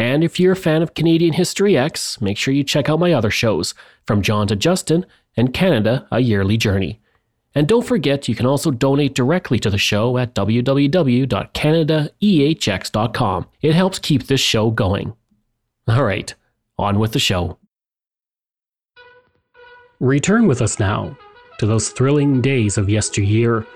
And if you're a fan of Canadian History X, make sure you check out my other shows, From John to Justin and Canada, A Yearly Journey. And don't forget, you can also donate directly to the show at www.canadaehx.com. It helps keep this show going. All right, on with the show. Return with us now to those thrilling days of yesteryear,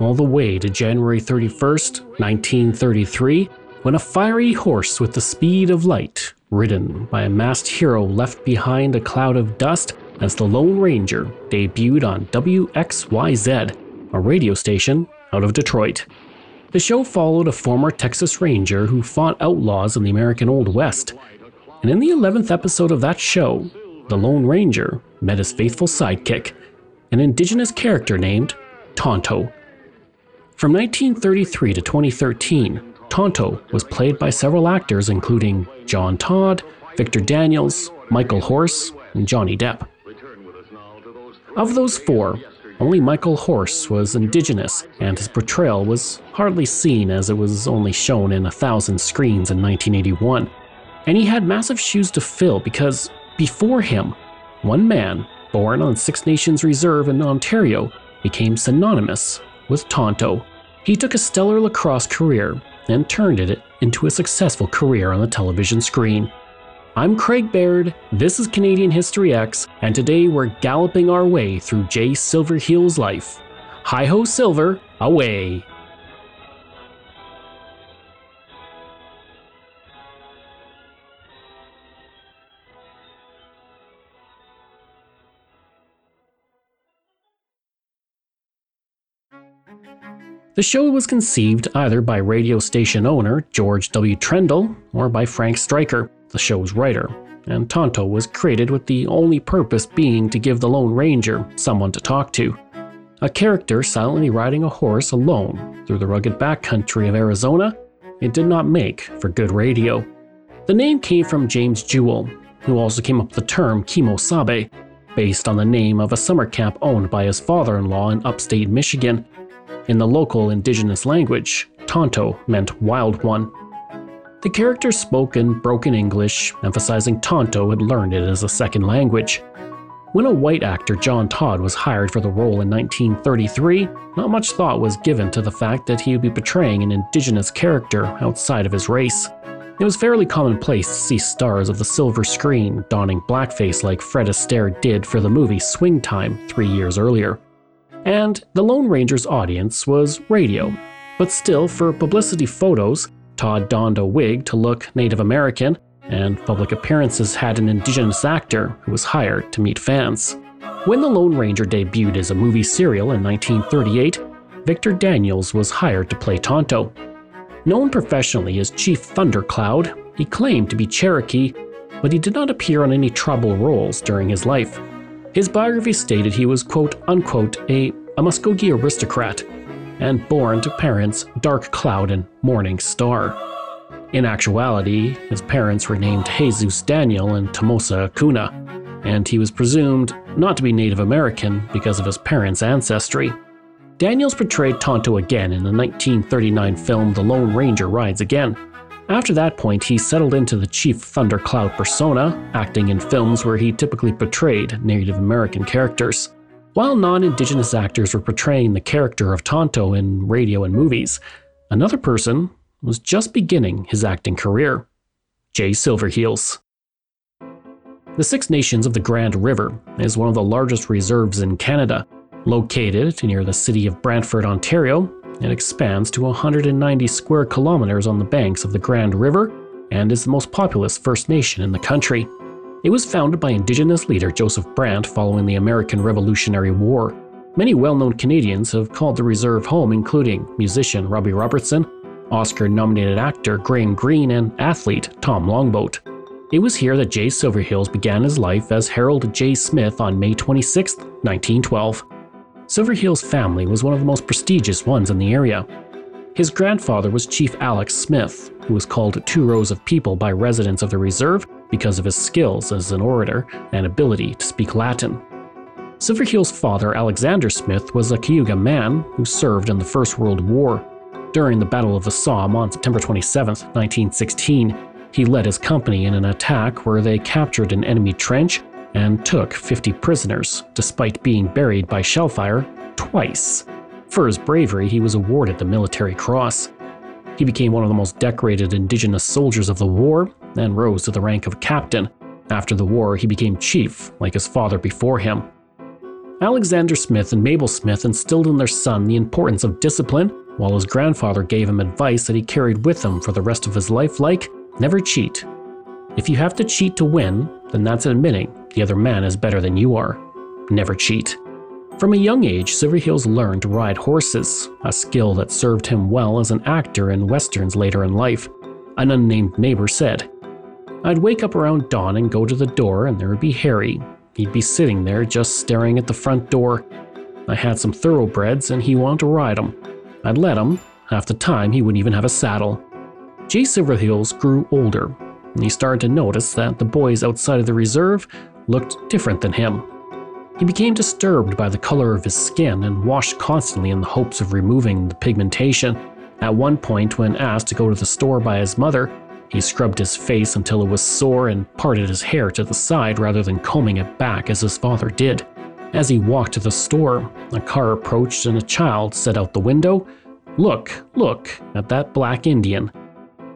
all the way to January 31st, 1933, when a fiery horse with the speed of light, ridden by a masked hero left behind a cloud of dust, as the Lone Ranger debuted on WXYZ, a radio station out of Detroit. The show followed a former Texas Ranger who fought outlaws in the American Old West. And in the 11th episode of that show, the Lone Ranger met his faithful sidekick, an indigenous character named Tonto. From 1933 to 2013, Tonto was played by several actors including John Todd, Victor Daniels, Michael Horse, and Johnny Depp. Of those four, only Michael Horse was indigenous, and his portrayal was hardly seen as it was only shown in a thousand screens in 1981. And he had massive shoes to fill because, before him, one man, born on Six Nations Reserve in Ontario, became synonymous with Tonto. He took a stellar lacrosse career and turned it into a successful career on the television screen. I'm Craig Baird, this is Canadian History X, and today we're galloping our way through Jay Silverheels' life. Hi ho, Silver, away! The show was conceived either by radio station owner George W. Trendle or by Frank Striker, the show's writer, and Tonto was created with the only purpose being to give the Lone Ranger someone to talk to. A character silently riding a horse alone through the rugged backcountry of Arizona, it did not make for good radio. The name came from James Jewell, who also came up with the term Kemosabe, based on the name of a summer camp owned by his father in law in upstate Michigan. In the local indigenous language, Tonto meant wild one. The character spoke in broken English, emphasizing Tonto had learned it as a second language. When a white actor, John Todd, was hired for the role in 1933, not much thought was given to the fact that he would be portraying an indigenous character outside of his race. It was fairly commonplace to see stars of the silver screen donning blackface like Fred Astaire did for the movie Swing Time three years earlier. And the Lone Ranger's audience was radio. But still, for publicity photos, Todd donned a wig to look Native American, and public appearances had an indigenous actor who was hired to meet fans. When The Lone Ranger debuted as a movie serial in 1938, Victor Daniels was hired to play Tonto. Known professionally as Chief Thundercloud, he claimed to be Cherokee, but he did not appear on any tribal rolls during his life. His biography stated he was, quote unquote, a, a Muskogee aristocrat and born to parents Dark Cloud and Morning Star. In actuality, his parents were named Jesus Daniel and Tomosa Acuna, and he was presumed not to be Native American because of his parents' ancestry. Daniels portrayed Tonto again in the 1939 film The Lone Ranger Rides Again. After that point, he settled into the Chief Thundercloud persona, acting in films where he typically portrayed Native American characters. While non Indigenous actors were portraying the character of Tonto in radio and movies, another person was just beginning his acting career Jay Silverheels. The Six Nations of the Grand River is one of the largest reserves in Canada. Located near the city of Brantford, Ontario, it expands to 190 square kilometers on the banks of the Grand River and is the most populous First Nation in the country. It was founded by Indigenous leader Joseph Brant following the American Revolutionary War. Many well known Canadians have called the reserve home, including musician Robbie Robertson, Oscar nominated actor Graham Greene, and athlete Tom Longboat. It was here that Jay Silverheels began his life as Harold J. Smith on May 26, 1912. Silverheels' family was one of the most prestigious ones in the area. His grandfather was Chief Alex Smith, who was called Two Rows of People by residents of the reserve because of his skills as an orator and ability to speak Latin. Silverheels' father, Alexander Smith, was a Cayuga man who served in the First World War. During the Battle of the Somme on September 27, 1916, he led his company in an attack where they captured an enemy trench and took 50 prisoners, despite being buried by shellfire twice. For his bravery, he was awarded the Military Cross. He became one of the most decorated Indigenous soldiers of the war and rose to the rank of captain. After the war, he became chief, like his father before him. Alexander Smith and Mabel Smith instilled in their son the importance of discipline, while his grandfather gave him advice that he carried with him for the rest of his life like never cheat. If you have to cheat to win, then that's admitting the other man is better than you are. Never cheat. From a young age, Silverheels learned to ride horses, a skill that served him well as an actor in westerns later in life. An unnamed neighbor said, I'd wake up around dawn and go to the door, and there would be Harry. He'd be sitting there just staring at the front door. I had some thoroughbreds, and he wanted to ride them. I'd let him. Half the time, he wouldn't even have a saddle. Jay Silverheels grew older, and he started to notice that the boys outside of the reserve looked different than him. He became disturbed by the color of his skin and washed constantly in the hopes of removing the pigmentation. At one point, when asked to go to the store by his mother, he scrubbed his face until it was sore and parted his hair to the side rather than combing it back as his father did. As he walked to the store, a car approached and a child said out the window, Look, look at that black Indian.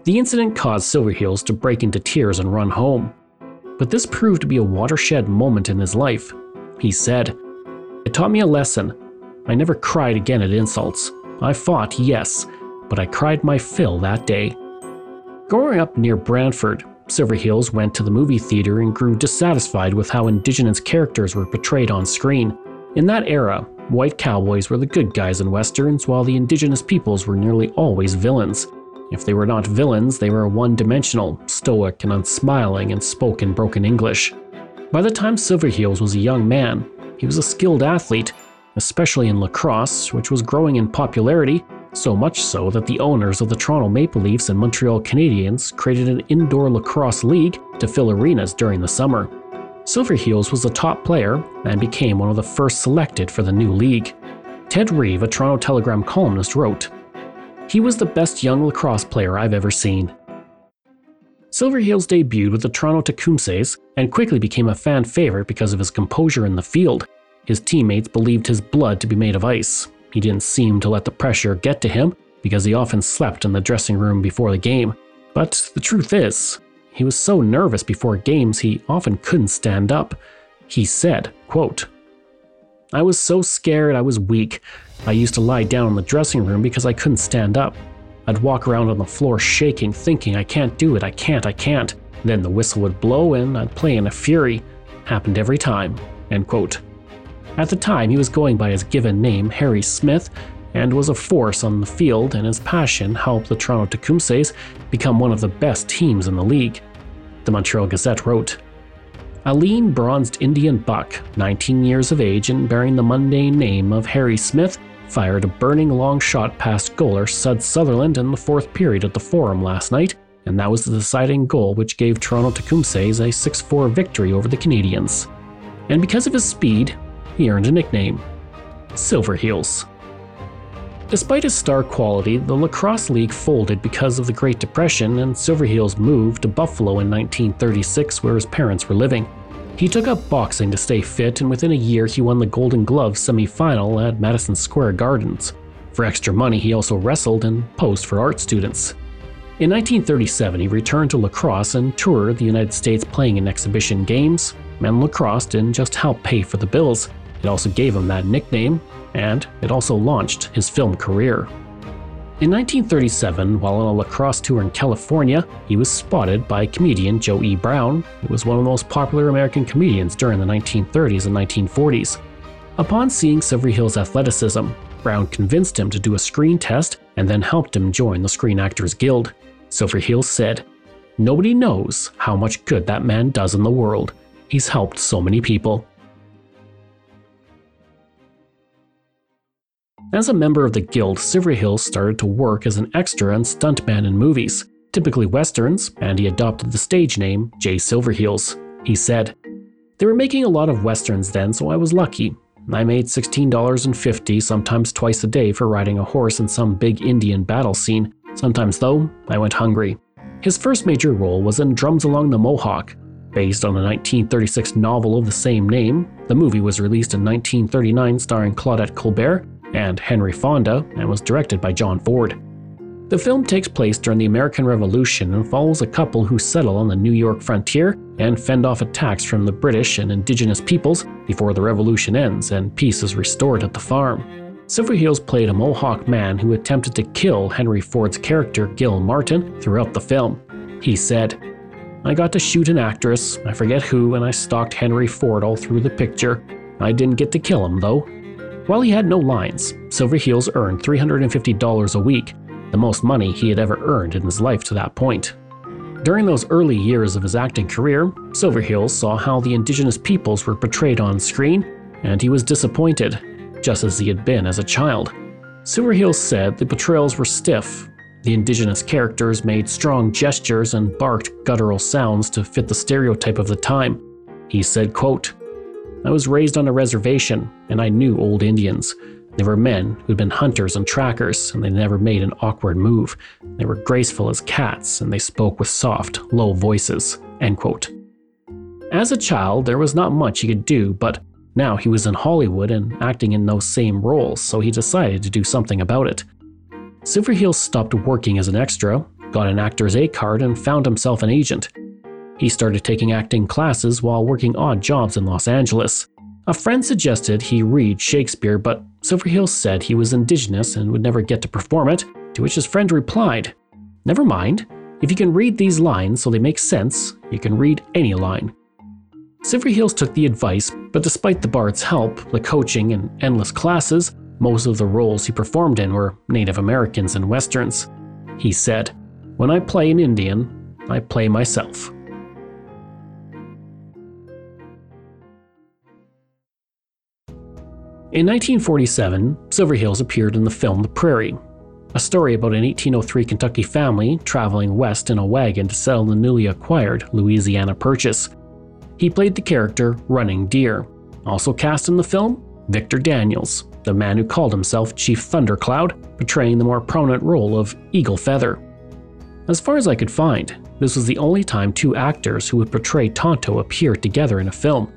The incident caused Silverheels to break into tears and run home. But this proved to be a watershed moment in his life. He said, It taught me a lesson. I never cried again at insults. I fought, yes, but I cried my fill that day. Growing up near Brantford, Silverheels went to the movie theater and grew dissatisfied with how Indigenous characters were portrayed on screen. In that era, white cowboys were the good guys in westerns, while the Indigenous peoples were nearly always villains. If they were not villains, they were one dimensional, stoic, and unsmiling, and spoke in broken English. By the time Silverheels was a young man, he was a skilled athlete, especially in lacrosse, which was growing in popularity, so much so that the owners of the Toronto Maple Leafs and Montreal Canadiens created an indoor lacrosse league to fill arenas during the summer. Silverheels was a top player and became one of the first selected for the new league. Ted Reeve, a Toronto Telegram columnist, wrote, he was the best young lacrosse player I've ever seen. Silverheels debuted with the Toronto Tecumsehs and quickly became a fan favorite because of his composure in the field. His teammates believed his blood to be made of ice. He didn't seem to let the pressure get to him because he often slept in the dressing room before the game. But the truth is, he was so nervous before games he often couldn't stand up. He said, quote, I was so scared I was weak. I used to lie down in the dressing room because I couldn't stand up. I'd walk around on the floor shaking, thinking, I can't do it, I can't, I can't. Then the whistle would blow and I'd play in a fury. Happened every time. End quote. At the time, he was going by his given name, Harry Smith, and was a force on the field, and his passion helped the Toronto Tecumsehs become one of the best teams in the league. The Montreal Gazette wrote, a lean, bronzed Indian buck, 19 years of age and bearing the mundane name of Harry Smith, fired a burning long shot past goaler Sud Sutherland in the fourth period at the Forum last night, and that was the deciding goal which gave Toronto Tecumsehs a 6 4 victory over the Canadiens. And because of his speed, he earned a nickname Silverheels. Despite his star quality, the Lacrosse League folded because of the Great Depression, and Silverheels moved to Buffalo in 1936, where his parents were living. He took up boxing to stay fit, and within a year, he won the Golden Glove semifinal at Madison Square Gardens. For extra money, he also wrestled and posed for art students. In 1937, he returned to lacrosse and toured the United States playing in exhibition games, and lacrosse didn't just help pay for the bills, it also gave him that nickname, and it also launched his film career. In 1937, while on a lacrosse tour in California, he was spotted by comedian Joe E. Brown, who was one of the most popular American comedians during the 1930s and 1940s. Upon seeing Silverheels' athleticism, Brown convinced him to do a screen test and then helped him join the Screen Actors Guild. Silverheels said, Nobody knows how much good that man does in the world. He's helped so many people. As a member of the guild, Silverheels started to work as an extra and stuntman in movies, typically westerns, and he adopted the stage name Jay Silverheels. He said, They were making a lot of westerns then, so I was lucky. I made $16.50, sometimes twice a day, for riding a horse in some big Indian battle scene. Sometimes, though, I went hungry. His first major role was in Drums Along the Mohawk. Based on the 1936 novel of the same name, the movie was released in 1939 starring Claudette Colbert and Henry Fonda and was directed by John Ford. The film takes place during the American Revolution and follows a couple who settle on the New York frontier and fend off attacks from the British and indigenous peoples before the revolution ends and peace is restored at the farm. Silverheels played a Mohawk man who attempted to kill Henry Fonda's character Gil Martin throughout the film. He said, I got to shoot an actress, I forget who, and I stalked Henry Ford all through the picture. I didn't get to kill him, though. While he had no lines, Silverheels earned $350 a week, the most money he had ever earned in his life to that point. During those early years of his acting career, Silverheels saw how the indigenous peoples were portrayed on screen, and he was disappointed, just as he had been as a child. Silverheels said the portrayals were stiff. The indigenous characters made strong gestures and barked guttural sounds to fit the stereotype of the time. He said, quote, I was raised on a reservation, and I knew old Indians. They were men who'd been hunters and trackers, and they never made an awkward move. They were graceful as cats, and they spoke with soft, low voices. End quote. As a child, there was not much he could do, but now he was in Hollywood and acting in those same roles, so he decided to do something about it. Silverheels stopped working as an extra, got an actor's A card, and found himself an agent. He started taking acting classes while working odd jobs in Los Angeles. A friend suggested he read Shakespeare, but Silverheels said he was indigenous and would never get to perform it, to which his friend replied, Never mind. If you can read these lines so they make sense, you can read any line. Silverheels took the advice, but despite the bard's help, the coaching, and endless classes, most of the roles he performed in were Native Americans and Westerns. He said, When I play an Indian, I play myself. In 1947, Silverheels appeared in the film The Prairie, a story about an 1803 Kentucky family traveling west in a wagon to sell the newly acquired Louisiana Purchase. He played the character Running Deer. Also cast in the film, Victor Daniels, the man who called himself Chief Thundercloud, portraying the more prominent role of Eagle Feather. As far as I could find, this was the only time two actors who would portray Tonto appeared together in a film.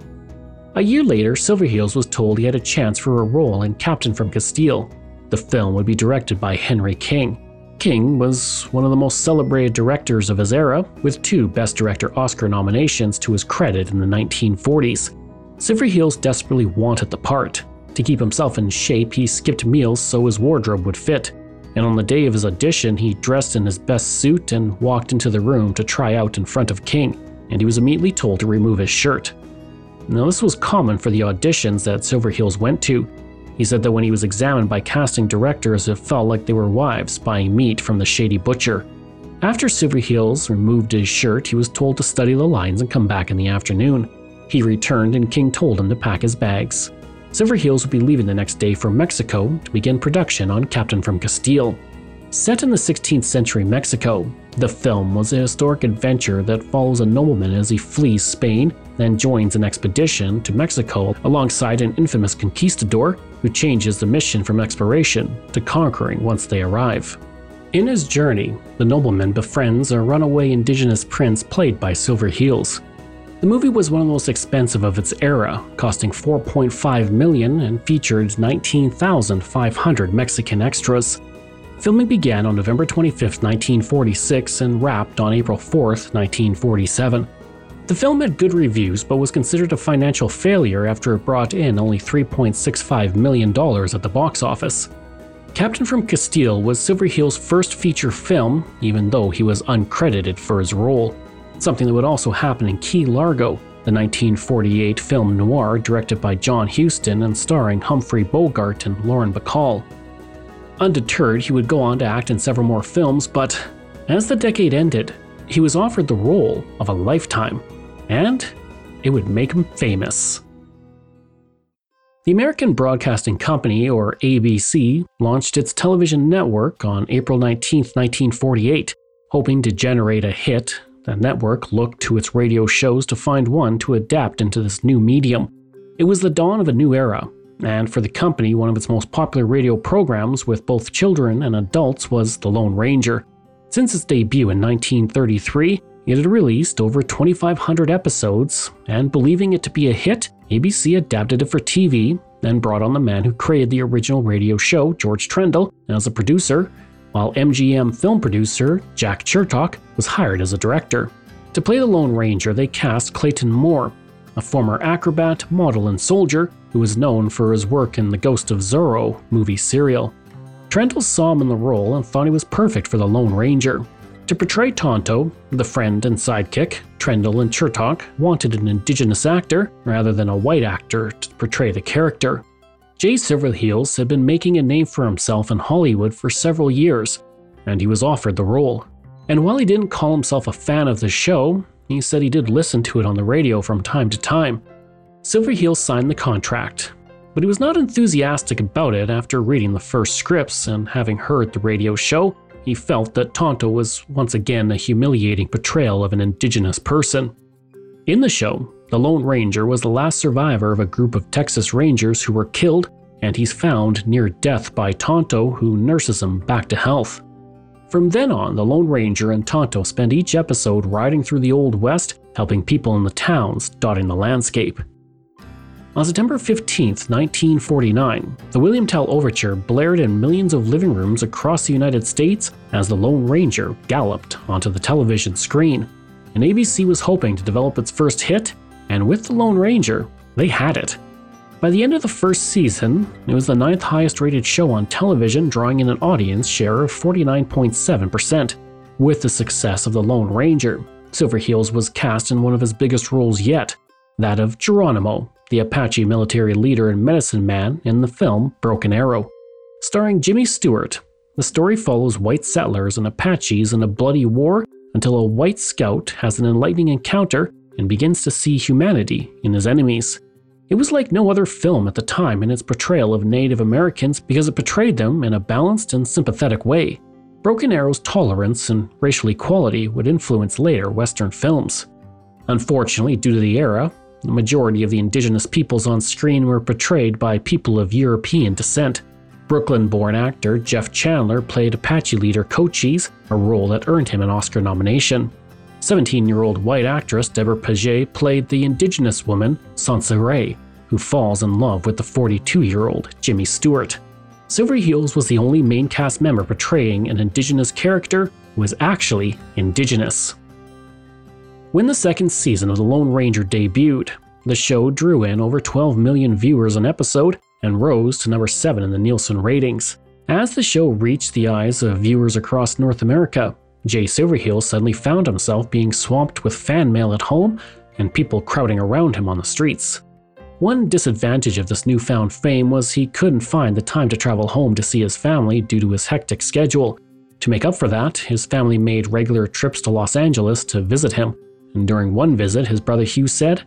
A year later, Silverheels was told he had a chance for a role in Captain from Castile. The film would be directed by Henry King. King was one of the most celebrated directors of his era, with two Best Director Oscar nominations to his credit in the 1940s. Silverheels desperately wanted the part. To keep himself in shape, he skipped meals so his wardrobe would fit. And on the day of his audition, he dressed in his best suit and walked into the room to try out in front of King, and he was immediately told to remove his shirt. Now, this was common for the auditions that Silverheels went to. He said that when he was examined by casting directors, it felt like they were wives buying meat from the shady butcher. After Silverheels removed his shirt, he was told to study the lines and come back in the afternoon. He returned, and King told him to pack his bags. Silverheels would be leaving the next day for Mexico to begin production on Captain from Castile. Set in the 16th century Mexico, the film was a historic adventure that follows a nobleman as he flees Spain then joins an expedition to Mexico alongside an infamous conquistador who changes the mission from exploration to conquering once they arrive. In his journey, the nobleman befriends a runaway indigenous prince played by Silverheels. The movie was one of the most expensive of its era, costing 4.5 million and featured 19,500 Mexican extras. Filming began on November 25, 1946 and wrapped on April 4, 1947. The film had good reviews but was considered a financial failure after it brought in only $3.65 million at the box office. Captain from Castile was Silverheels' first feature film, even though he was uncredited for his role. Something that would also happen in Key Largo, the 1948 film noir directed by John Huston and starring Humphrey Bogart and Lauren Bacall. Undeterred, he would go on to act in several more films, but as the decade ended, he was offered the role of a lifetime, and it would make him famous. The American Broadcasting Company, or ABC, launched its television network on April 19, 1948. Hoping to generate a hit, the network looked to its radio shows to find one to adapt into this new medium. It was the dawn of a new era, and for the company, one of its most popular radio programs with both children and adults was The Lone Ranger. Since its debut in 1933, it had released over 2,500 episodes, and believing it to be a hit, ABC adapted it for TV and brought on the man who created the original radio show, George Trendle, as a producer, while MGM film producer Jack Chertok was hired as a director. To play the Lone Ranger, they cast Clayton Moore, a former acrobat, model, and soldier who was known for his work in the Ghost of Zorro movie serial. Trendle saw him in the role and thought he was perfect for the Lone Ranger. To portray Tonto, the friend and sidekick, Trendle and Chertok wanted an indigenous actor rather than a white actor to portray the character. Jay Silverheels had been making a name for himself in Hollywood for several years, and he was offered the role. And while he didn't call himself a fan of the show, he said he did listen to it on the radio from time to time. Silverheels signed the contract, but he was not enthusiastic about it after reading the first scripts and having heard the radio show he felt that Tonto was once again a humiliating portrayal of an indigenous person. In the show, the Lone Ranger was the last survivor of a group of Texas Rangers who were killed, and he's found near death by Tonto, who nurses him back to health. From then on, the Lone Ranger and Tonto spend each episode riding through the Old West, helping people in the towns dotting the landscape. On September 15, 1949, the William Tell Overture blared in millions of living rooms across the United States as the Lone Ranger galloped onto the television screen. And ABC was hoping to develop its first hit, and with the Lone Ranger, they had it. By the end of the first season, it was the ninth highest rated show on television, drawing in an audience share of 49.7%. With the success of The Lone Ranger, Silverheels was cast in one of his biggest roles yet, that of Geronimo the Apache military leader and medicine man in the film Broken Arrow. Starring Jimmy Stewart, the story follows white settlers and Apaches in a bloody war until a white scout has an enlightening encounter and begins to see humanity in his enemies. It was like no other film at the time in its portrayal of Native Americans because it portrayed them in a balanced and sympathetic way. Broken Arrow's tolerance and racial equality would influence later Western films. Unfortunately, due to the era, the majority of the indigenous peoples on screen were portrayed by people of European descent. Brooklyn born actor Jeff Chandler played Apache leader Cochise, a role that earned him an Oscar nomination. 17 year old white actress Deborah Paget played the indigenous woman Sonseeahray, who falls in love with the 42 year old Jimmy Stewart. Silverheels was the only main cast member portraying an indigenous character who was actually indigenous. When the second season of The Lone Ranger debuted, the show drew in over 12 million viewers an episode and rose to number 7 in the Nielsen ratings. As the show reached the eyes of viewers across North America, Jay Silverheels suddenly found himself being swamped with fan mail at home and people crowding around him on the streets. One disadvantage of this newfound fame was he couldn't find the time to travel home to see his family due to his hectic schedule. To make up for that, his family made regular trips to Los Angeles to visit him and during one visit, his brother Hugh said,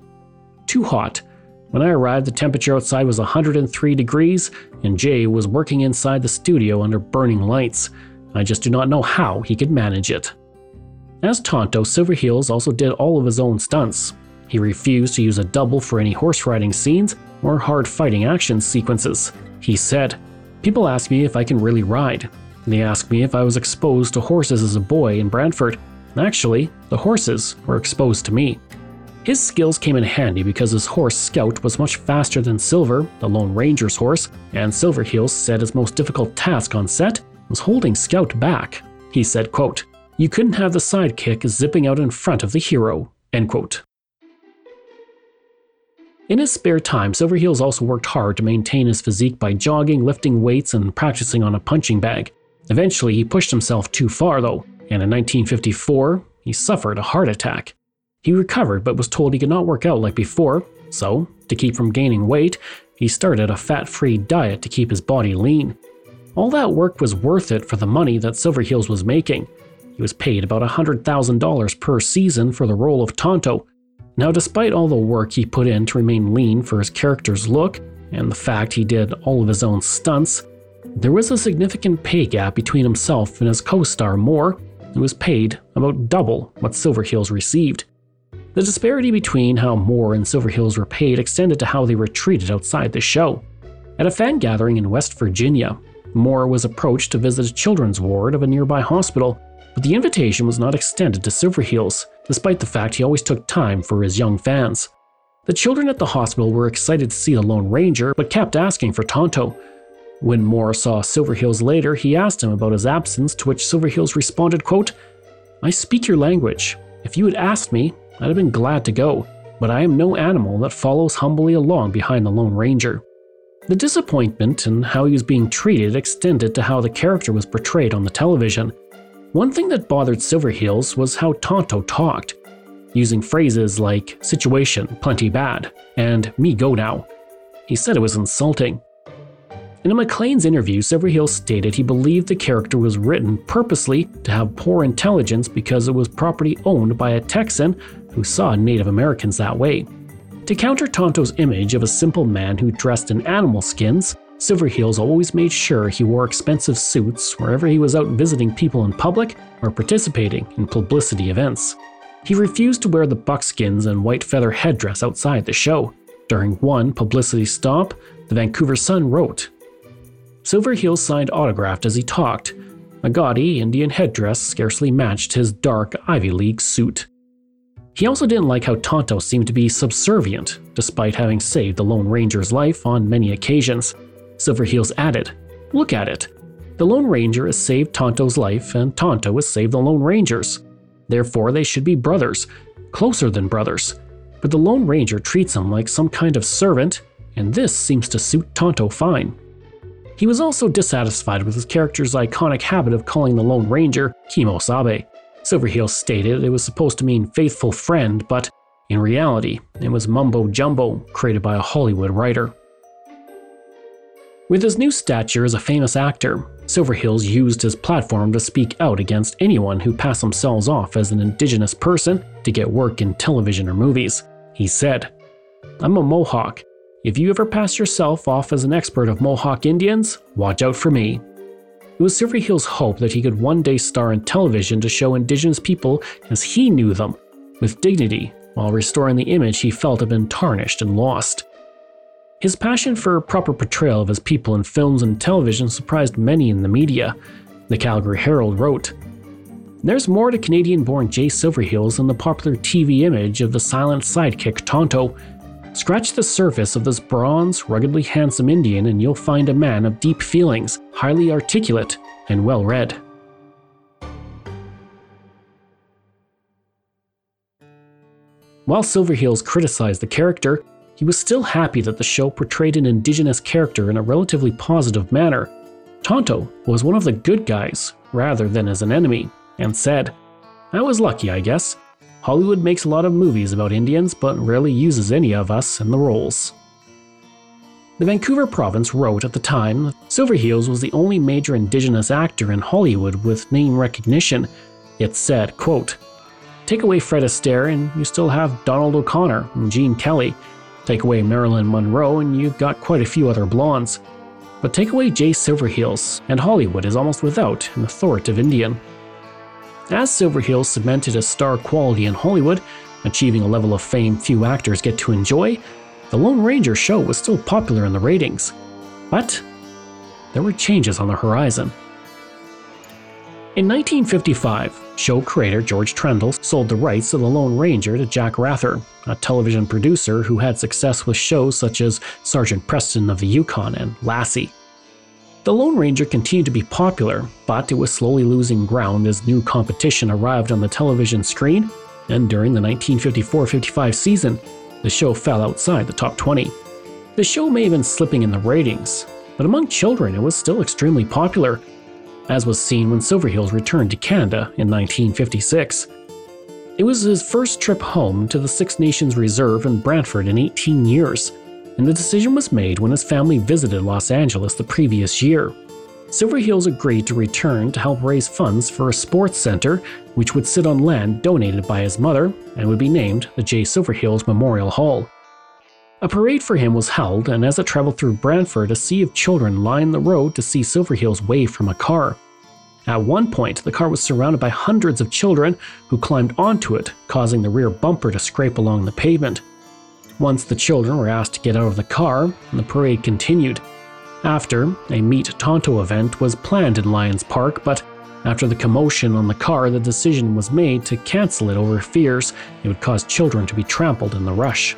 Too hot. When I arrived, the temperature outside was 103 degrees, and Jay was working inside the studio under burning lights. I just do not know how he could manage it. As Tonto, Silverheels also did all of his own stunts. He refused to use a double for any horse riding scenes or hard fighting action sequences. He said, People ask me if I can really ride. They ask me if I was exposed to horses as a boy in Brantford, Actually, the horses were exposed to me. His skills came in handy because his horse Scout was much faster than Silver, the Lone Ranger's horse, and Silverheels said his most difficult task on set was holding Scout back. He said, quote, You couldn't have the sidekick zipping out in front of the hero, end quote. In his spare time, Silverheels also worked hard to maintain his physique by jogging, lifting weights, and practicing on a punching bag. Eventually, he pushed himself too far, though, and in 1954, he suffered a heart attack. He recovered but was told he could not work out like before, so, to keep from gaining weight, he started a fat free diet to keep his body lean. All that work was worth it for the money that Silverheels was making. He was paid about $100,000 per season for the role of Tonto. Now, despite all the work he put in to remain lean for his character's look, and the fact he did all of his own stunts, there was a significant pay gap between himself and his co star Moore, who was paid about double what Silverheels received. The disparity between how Moore and Silverheels were paid extended to how they were treated outside the show. At a fan gathering in West Virginia, Moore was approached to visit a children's ward of a nearby hospital, but the invitation was not extended to Silverheels, despite the fact he always took time for his young fans. The children at the hospital were excited to see the Lone Ranger, but kept asking for Tonto. When Moore saw Silverheels later, he asked him about his absence, to which Silverheels responded, quote, I speak your language. If you had asked me, I'd have been glad to go, but I am no animal that follows humbly along behind the Lone Ranger. The disappointment in how he was being treated extended to how the character was portrayed on the television. One thing that bothered Silverheels was how Tonto talked, using phrases like situation, plenty bad, and me go now. He said it was insulting. In a Maclean's interview, Silverheels stated he believed the character was written purposely to have poor intelligence because it was property owned by a Texan who saw Native Americans that way. To counter Tonto's image of a simple man who dressed in animal skins, Silverheels always made sure he wore expensive suits wherever he was out visiting people in public or participating in publicity events. He refused to wear the buckskins and white feather headdress outside the show. During one publicity stop, the Vancouver Sun wrote Silverheels signed autographed as he talked. A gaudy Indian headdress scarcely matched his dark Ivy League suit. He also didn't like how Tonto seemed to be subservient, despite having saved the Lone Ranger's life on many occasions. Silverheels added, Look at it. The Lone Ranger has saved Tonto's life, and Tonto has saved the Lone Ranger's. Therefore, they should be brothers, closer than brothers. But the Lone Ranger treats him like some kind of servant, and this seems to suit Tonto fine. He was also dissatisfied with his character's iconic habit of calling the Lone Ranger Kemosabe. Silverheels stated it was supposed to mean faithful friend, but in reality, it was mumbo jumbo created by a Hollywood writer. With his new stature as a famous actor, Silverheels used his platform to speak out against anyone who passed themselves off as an indigenous person to get work in television or movies. He said, I'm a Mohawk. If you ever pass yourself off as an expert of Mohawk Indians, watch out for me. It was Silverheels' hope that he could one day star in television to show Indigenous people as he knew them, with dignity, while restoring the image he felt had been tarnished and lost. His passion for a proper portrayal of his people in films and television surprised many in the media. The Calgary Herald wrote, There's more to Canadian born Jay Silverheels than the popular TV image of the silent sidekick Tonto, Scratch the surface of this bronze, ruggedly handsome Indian, and you'll find a man of deep feelings, highly articulate, and well read. While Silverheels criticized the character, he was still happy that the show portrayed an indigenous character in a relatively positive manner. Tonto was one of the good guys, rather than as an enemy, and said, I was lucky, I guess. Hollywood makes a lot of movies about Indians, but rarely uses any of us in the roles. The Vancouver province wrote at the time Silverheels was the only major Indigenous actor in Hollywood with name recognition. It said, quote, Take away Fred Astaire and you still have Donald O'Connor and Gene Kelly. Take away Marilyn Monroe and you've got quite a few other blondes. But take away Jay Silverheels, and Hollywood is almost without an authoritative Indian. As Silver Silverheels cemented his star quality in Hollywood, achieving a level of fame few actors get to enjoy, the Lone Ranger show was still popular in the ratings. But there were changes on the horizon. In 1955, show creator George Trendle sold the rights to The Lone Ranger to Jack Wrather, a television producer who had success with shows such as Sergeant Preston of the Yukon and Lassie. The Lone Ranger continued to be popular, but it was slowly losing ground as new competition arrived on the television screen, and during the 1954 55 season, the show fell outside the top 20. The show may have been slipping in the ratings, but among children it was still extremely popular, as was seen when Silverheels returned to Canada in 1956. It was his first trip home to the Six Nations Reserve in Brantford in 18 years and the decision was made when his family visited Los Angeles the previous year. Silverheels agreed to return to help raise funds for a sports center, which would sit on land donated by his mother and would be named the J. Silverheels Memorial Hall. A parade for him was held, and as it traveled through Brantford, a sea of children lined the road to see Silverheels wave from a car. At one point, the car was surrounded by hundreds of children who climbed onto it, causing the rear bumper to scrape along the pavement. Once the children were asked to get out of the car, the parade continued. After, a Meet Tonto event was planned in Lions Park, but after the commotion on the car, the decision was made to cancel it over fears it would cause children to be trampled in the rush.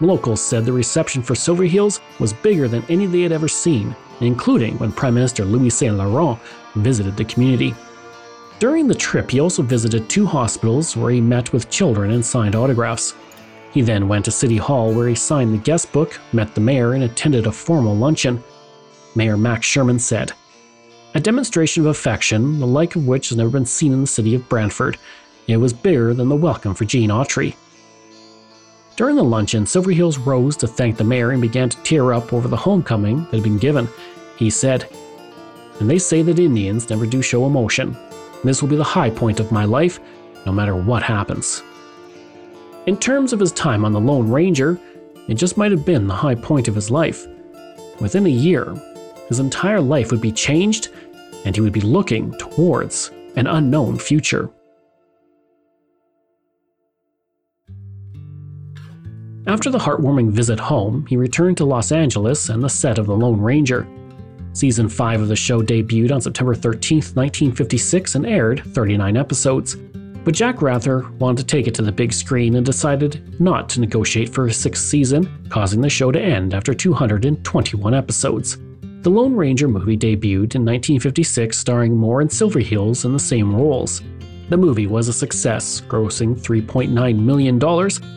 Locals said the reception for Silverheels was bigger than any they had ever seen, including when Prime Minister Louis Saint Laurent visited the community. During the trip, he also visited two hospitals where he met with children and signed autographs. He then went to City Hall where he signed the guest book, met the mayor, and attended a formal luncheon. Mayor Max Sherman said, A demonstration of affection, the like of which has never been seen in the city of Brantford. It was bigger than the welcome for Gene Autry. During the luncheon, Silverheels rose to thank the mayor and began to tear up over the homecoming that had been given. He said, And they say that Indians never do show emotion. This will be the high point of my life, no matter what happens. In terms of his time on the Lone Ranger, it just might have been the high point of his life. Within a year, his entire life would be changed, and he would be looking towards an unknown future. After the heartwarming visit home, he returned to Los Angeles and the set of The Lone Ranger. Season 5 of the show debuted on September 13, 1956, and aired 39 episodes. But Jack Wrather wanted to take it to the big screen and decided not to negotiate for a sixth season, causing the show to end after 221 episodes. The Lone Ranger movie debuted in 1956, starring Moore and Silverheels in the same roles. The movie was a success, grossing $3.9 million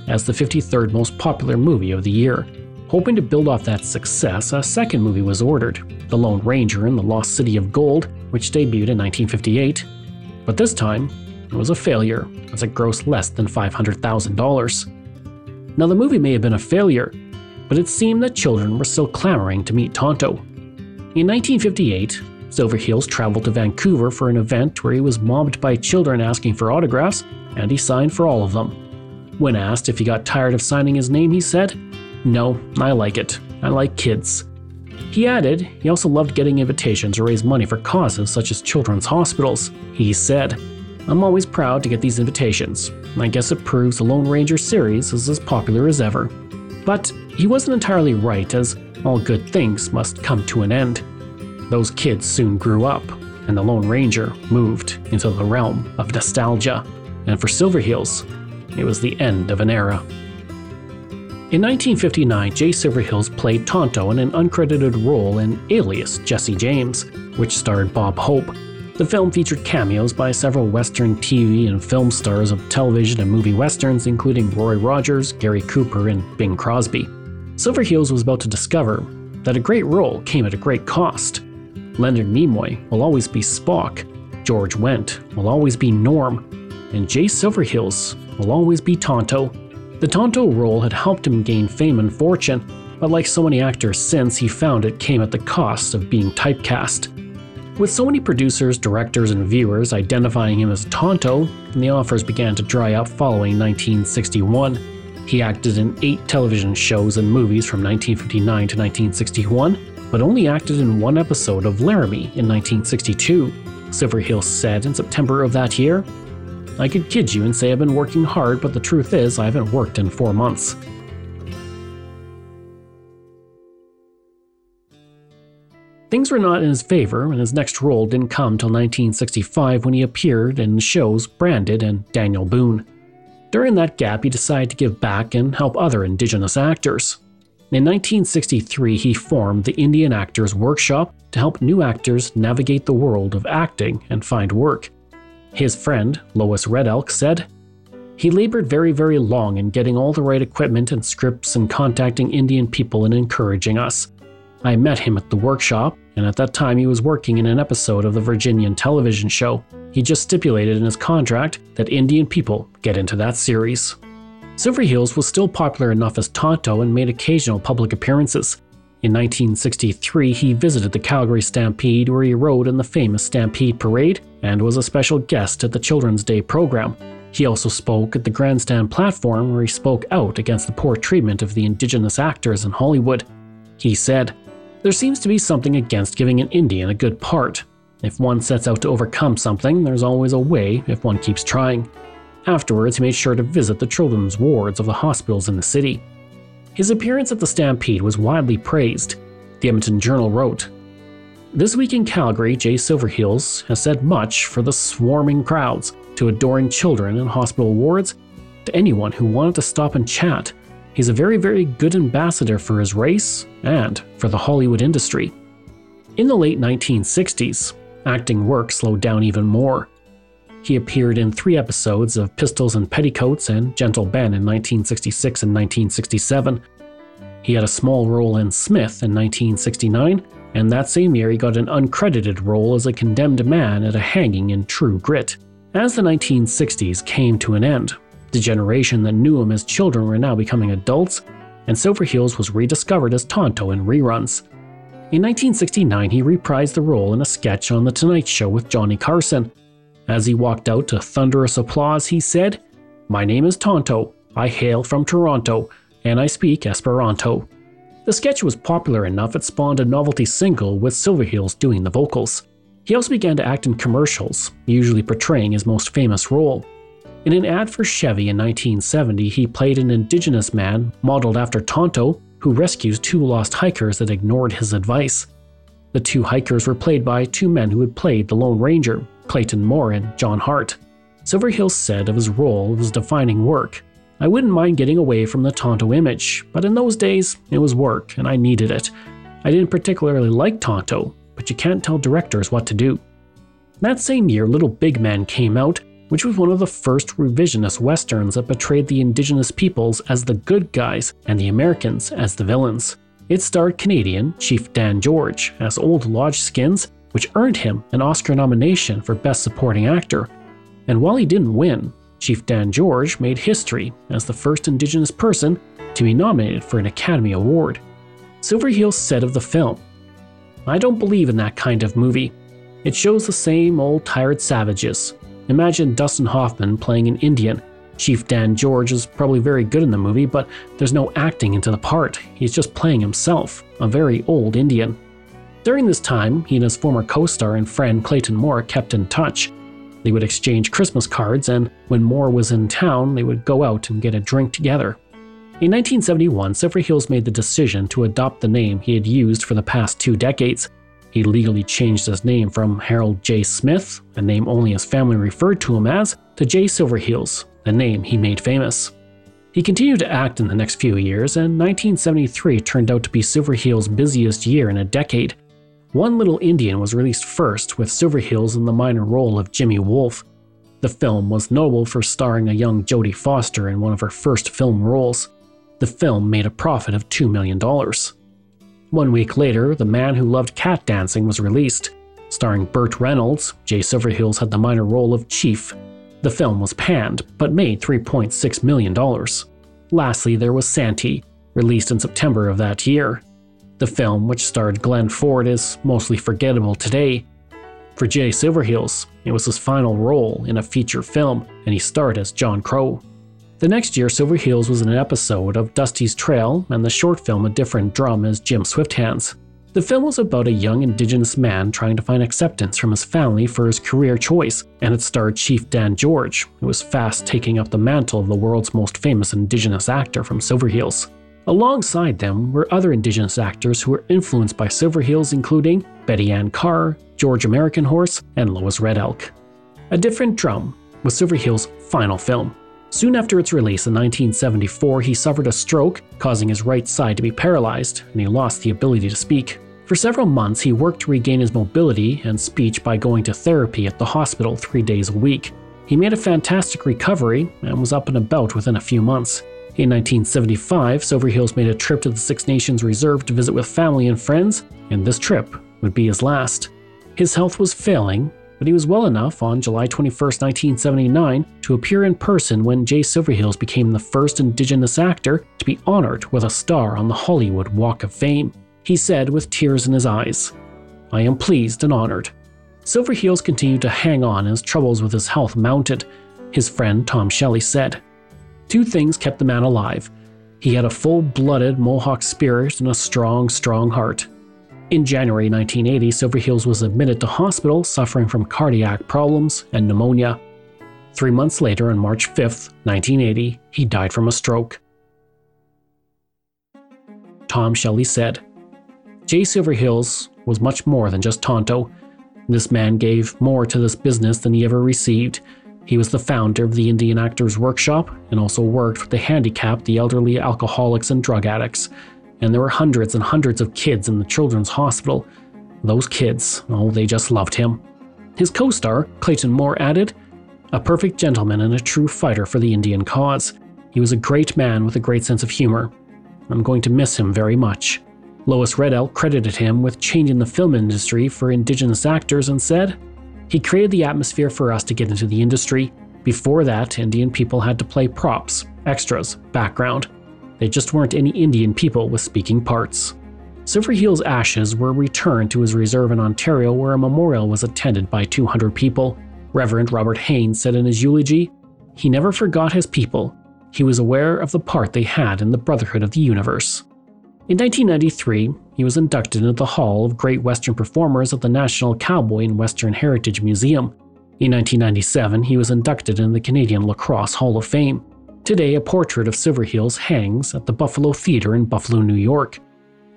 as the 53rd most popular movie of the year. Hoping to build off that success, a second movie was ordered, The Lone Ranger and the Lost City of Gold, which debuted in 1958. But this time, was a failure, as it grossed less than $500,000. Now, the movie may have been a failure, but it seemed that children were still clamoring to meet Tonto. In 1958, Silverheels traveled to Vancouver for an event where he was mobbed by children asking for autographs, and he signed for all of them. When asked if he got tired of signing his name, he said, No, I like it. I like kids. He added he also loved getting invitations to raise money for causes such as children's hospitals. He said, I'm always proud to get these invitations. I guess it proves the Lone Ranger series is as popular as ever. But he wasn't entirely right, as all good things must come to an end. Those kids soon grew up, and the Lone Ranger moved into the realm of nostalgia. And for Silverheels, it was the end of an era. In 1959, Jay Silverheels played Tonto in an uncredited role in Alias Jesse James, which starred Bob Hope. The film featured cameos by several Western TV and film stars of television and movie westerns, including Roy Rogers, Gary Cooper, and Bing Crosby. Silverheels was about to discover that a great role came at a great cost. Leonard Nimoy will always be Spock, George Wendt will always be Norm, and Jay Silverheels will always be Tonto. The Tonto role had helped him gain fame and fortune, but like so many actors since, he found it came at the cost of being typecast. With so many producers, directors, and viewers identifying him as Tonto, the offers began to dry up following 1961. He acted in eight television shows and movies from 1959 to 1961, but only acted in one episode of Laramie in 1962. Silverheels said in September of that year, I could kid you and say I've been working hard, but the truth is, I haven't worked in four months. Things were not in his favor, and his next role didn't come till 1965 when he appeared in the shows Branded and Daniel Boone. During that gap, he decided to give back and help other Indigenous actors. In 1963, he formed the Indian Actors Workshop to help new actors navigate the world of acting and find work. His friend, Lois Red Elk, said, He labored very, very long in getting all the right equipment and scripts and contacting Indian people and encouraging us. I met him at the workshop, and at that time he was working in an episode of the Virginian television show. He just stipulated in his contract that Indian people get into that series. Silver Silverheels was still popular enough as Tonto and made occasional public appearances. In 1963, he visited the Calgary Stampede where he rode in the famous Stampede Parade and was a special guest at the Children's Day program. He also spoke at the grandstand platform where he spoke out against the poor treatment of the indigenous actors in Hollywood. He said, There seems to be something against giving an Indian a good part. If one sets out to overcome something, there's always a way if one keeps trying. Afterwards, he made sure to visit the children's wards of the hospitals in the city. His appearance at the Stampede was widely praised. The Edmonton Journal wrote This week in Calgary, Jay Silverheels has said much for the swarming crowds, to adoring children in hospital wards, to anyone who wanted to stop and chat. He's a very, very good ambassador for his race and for the Hollywood industry. In the late 1960s, acting work slowed down even more. He appeared in three episodes of Pistols and Petticoats and Gentle Ben in 1966 and 1967. He had a small role in Smith in 1969, and that same year he got an uncredited role as a condemned man at a hanging in True Grit. As the 1960s came to an end, the generation that knew him as children were now becoming adults, and Silverheels was rediscovered as Tonto in reruns. In 1969, he reprised the role in a sketch on The Tonight Show with Johnny Carson, as he walked out to thunderous applause, he said, My name is Tonto. I hail from Toronto, and I speak Esperanto. The sketch was popular enough it spawned a novelty single with Silverheels doing the vocals. He also began to act in commercials, usually portraying his most famous role. In an ad for Chevy in 1970, he played an indigenous man modeled after Tonto who rescues two lost hikers that ignored his advice. The two hikers were played by two men who had played the Lone Ranger, Clayton Moore and John Hart. Silverheels said of his role was defining work. I wouldn't mind getting away from the Tonto image, but in those days, it was work and I needed it. I didn't particularly like Tonto, but you can't tell directors what to do. That same year, Little Big Man came out, which was one of the first revisionist westerns that portrayed the indigenous peoples as the good guys and the Americans as the villains. It starred Canadian Chief Dan George as Old Lodge Skins which earned him an Oscar nomination for Best Supporting Actor. And while he didn't win, Chief Dan George made history as the first Indigenous person to be nominated for an Academy Award. Silverheels said of the film, I don't believe in that kind of movie. It shows the same old tired savages. Imagine Dustin Hoffman playing an Indian. Chief Dan George is probably very good in the movie, but there's no acting into the part. He's just playing himself, a very old Indian. During this time, he and his former co star and friend Clayton Moore kept in touch. They would exchange Christmas cards, and when Moore was in town, they would go out and get a drink together. In 1971, Silverheels made the decision to adopt the name he had used for the past two decades. He legally changed his name from Harold J. Smith, a name only his family referred to him as, to J. Silverheels, the name he made famous. He continued to act in the next few years, and 1973 turned out to be Silverheels' busiest year in a decade. One Little Indian was released first, with Silverheels in the minor role of Jimmy Wolf. The film was notable for starring a young Jodie Foster in one of her first film roles. The film made a profit of $2 million. One week later, The Man Who Loved Cat Dancing was released. Starring Burt Reynolds, Jay Silverheels had the minor role of Chief. The film was panned, but made $3.6 million. Lastly, there was Santee, released in September of that year. The film, which starred Glenn Ford, is mostly forgettable today. For Jay Silverheels, it was his final role in a feature film, and he starred as John Crow. The next year, Silverheels was in an episode of Dusty's Trail and the short film A Different Drum as Jim Swifthands. The film was about a young indigenous man trying to find acceptance from his family for his career choice, and it starred Chief Dan George, who was fast taking up the mantle of the world's most famous indigenous actor from Silverheels. Alongside them were other Indigenous actors who were influenced by Silverheels, including Betty Ann Carr, George American Horse, and Lois Red Elk. A Different Drum was Silverheels' final film. Soon after its release in 1974, he suffered a stroke, causing his right side to be paralyzed, and he lost the ability to speak. For several months, he worked to regain his mobility and speech by going to therapy at the hospital three days a week. He made a fantastic recovery and was up and about within a few months. In 1975, Silverheels made a trip to the Six Nations Reserve to visit with family and friends, and this trip would be his last. His health was failing, but he was well enough on July 21, 1979, to appear in person when Jay Silverheels became the first Indigenous actor to be honored with a star on the Hollywood Walk of Fame. he said with tears in his eyes, I am pleased and honored. Silverheels continued to hang on as troubles with his health mounted, his friend Tom Shelley said. Two things kept the man alive. He had a full blooded Mohawk spirit and a strong, strong heart. In January 1980, Silverheels was admitted to hospital suffering from cardiac problems and pneumonia. Three months later, on March 5, 1980, he died from a stroke. Tom Shelley said, Jay Silverheels was much more than just Tonto. This man gave more to this business than he ever received. He was the founder of the Indian Actors Workshop and also worked with the handicapped, the elderly, alcoholics, and drug addicts. And there were hundreds and hundreds of kids in the children's hospital. Those kids, oh, they just loved him. His co star, Clayton Moore, added, A perfect gentleman and a true fighter for the Indian cause. He was a great man with a great sense of humor. I'm going to miss him very much. Lois Red Elk credited him with changing the film industry for Indigenous actors and said, He created the atmosphere for us to get into the industry. Before that, Indian people had to play props, extras, background. They just weren't any Indian people with speaking parts. Silverheels' ashes were returned to his reserve in Ontario, where a memorial was attended by 200 people. Reverend Robert Haynes said in his eulogy, He never forgot his people. He was aware of the part they had in the brotherhood of the universe. In 1993, he was inducted into the Hall of Great Western Performers at the National Cowboy and Western Heritage Museum. In 1997, he was inducted in the Canadian Lacrosse Hall of Fame. Today, a portrait of Silverheels hangs at the Buffalo Theatre in Buffalo, New York.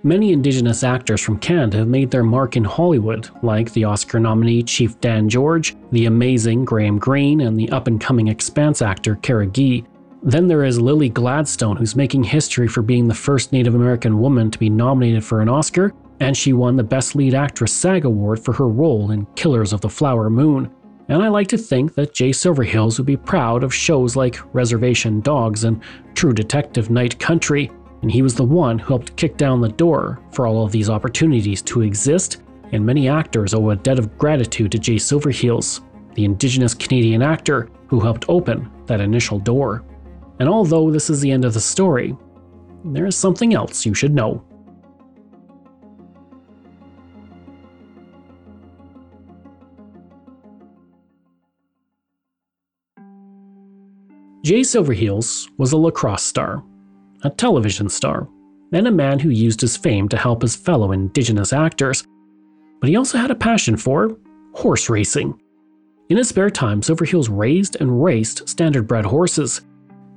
Many Indigenous actors from Canada have made their mark in Hollywood, like the Oscar nominee Chief Dan George, the amazing Graham Greene, and the up and coming Expanse actor Cara Gee. Then there is Lily Gladstone, who's making history for being the first Native American woman to be nominated for an Oscar, and she won the Best Lead Actress SAG Award for her role in Killers of the Flower Moon. And I like to think that Jay Silverheels would be proud of shows like Reservation Dogs and True Detective Night Country, and he was the one who helped kick down the door for all of these opportunities to exist, and many actors owe a debt of gratitude to Jay Silverheels, the Indigenous Canadian actor who helped open that initial door. And although this is the end of the story, there is something else you should know. Jay Silverheels was a lacrosse star, a television star, and a man who used his fame to help his fellow Indigenous actors. But he also had a passion for horse racing. In his spare time, Silverheels raised and raced standardbred horses,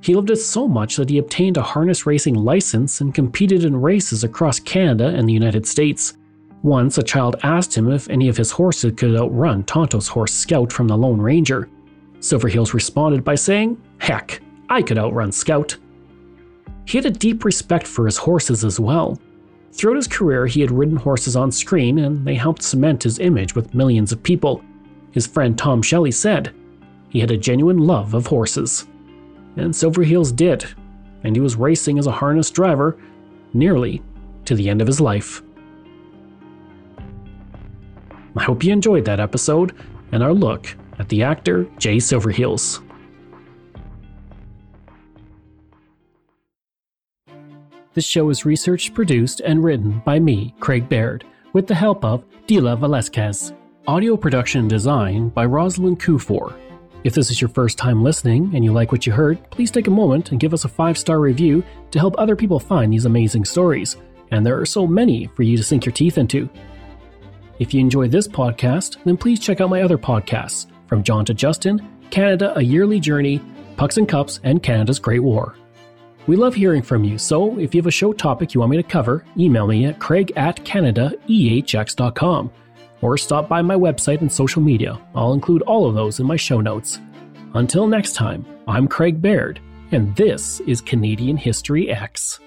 he loved it so much that he obtained a harness racing license and competed in races across Canada and the United States. Once, a child asked him if any of his horses could outrun Tonto's horse Scout from the Lone Ranger. Silverheels responded by saying, Heck, I could outrun Scout. He had a deep respect for his horses as well. Throughout his career, he had ridden horses on screen, and they helped cement his image with millions of people. His friend Tom Shelley said, He had a genuine love of horses and Silverheels did, and he was racing as a harness driver nearly to the end of his life. I hope you enjoyed that episode and our look at the actor Jay Silverheels. This show is researched, produced, and written by me, Craig Baird, with the help of Dila Velasquez. Audio production and design by Rosalind Kufor. If this is your first time listening and you like what you heard, please take a moment and give us a five star review to help other people find these amazing stories. And there are so many for you to sink your teeth into. If you enjoy this podcast, then please check out my other podcasts From John to Justin, Canada A Yearly Journey, Pucks and Cups, and Canada's Great War. We love hearing from you, so if you have a show topic you want me to cover, email me at craig at canadaehx.com or stop by my website and social media. I'll include all of those in my show notes. Until next time, I'm Craig Baird, and this is Canadian History Ehx.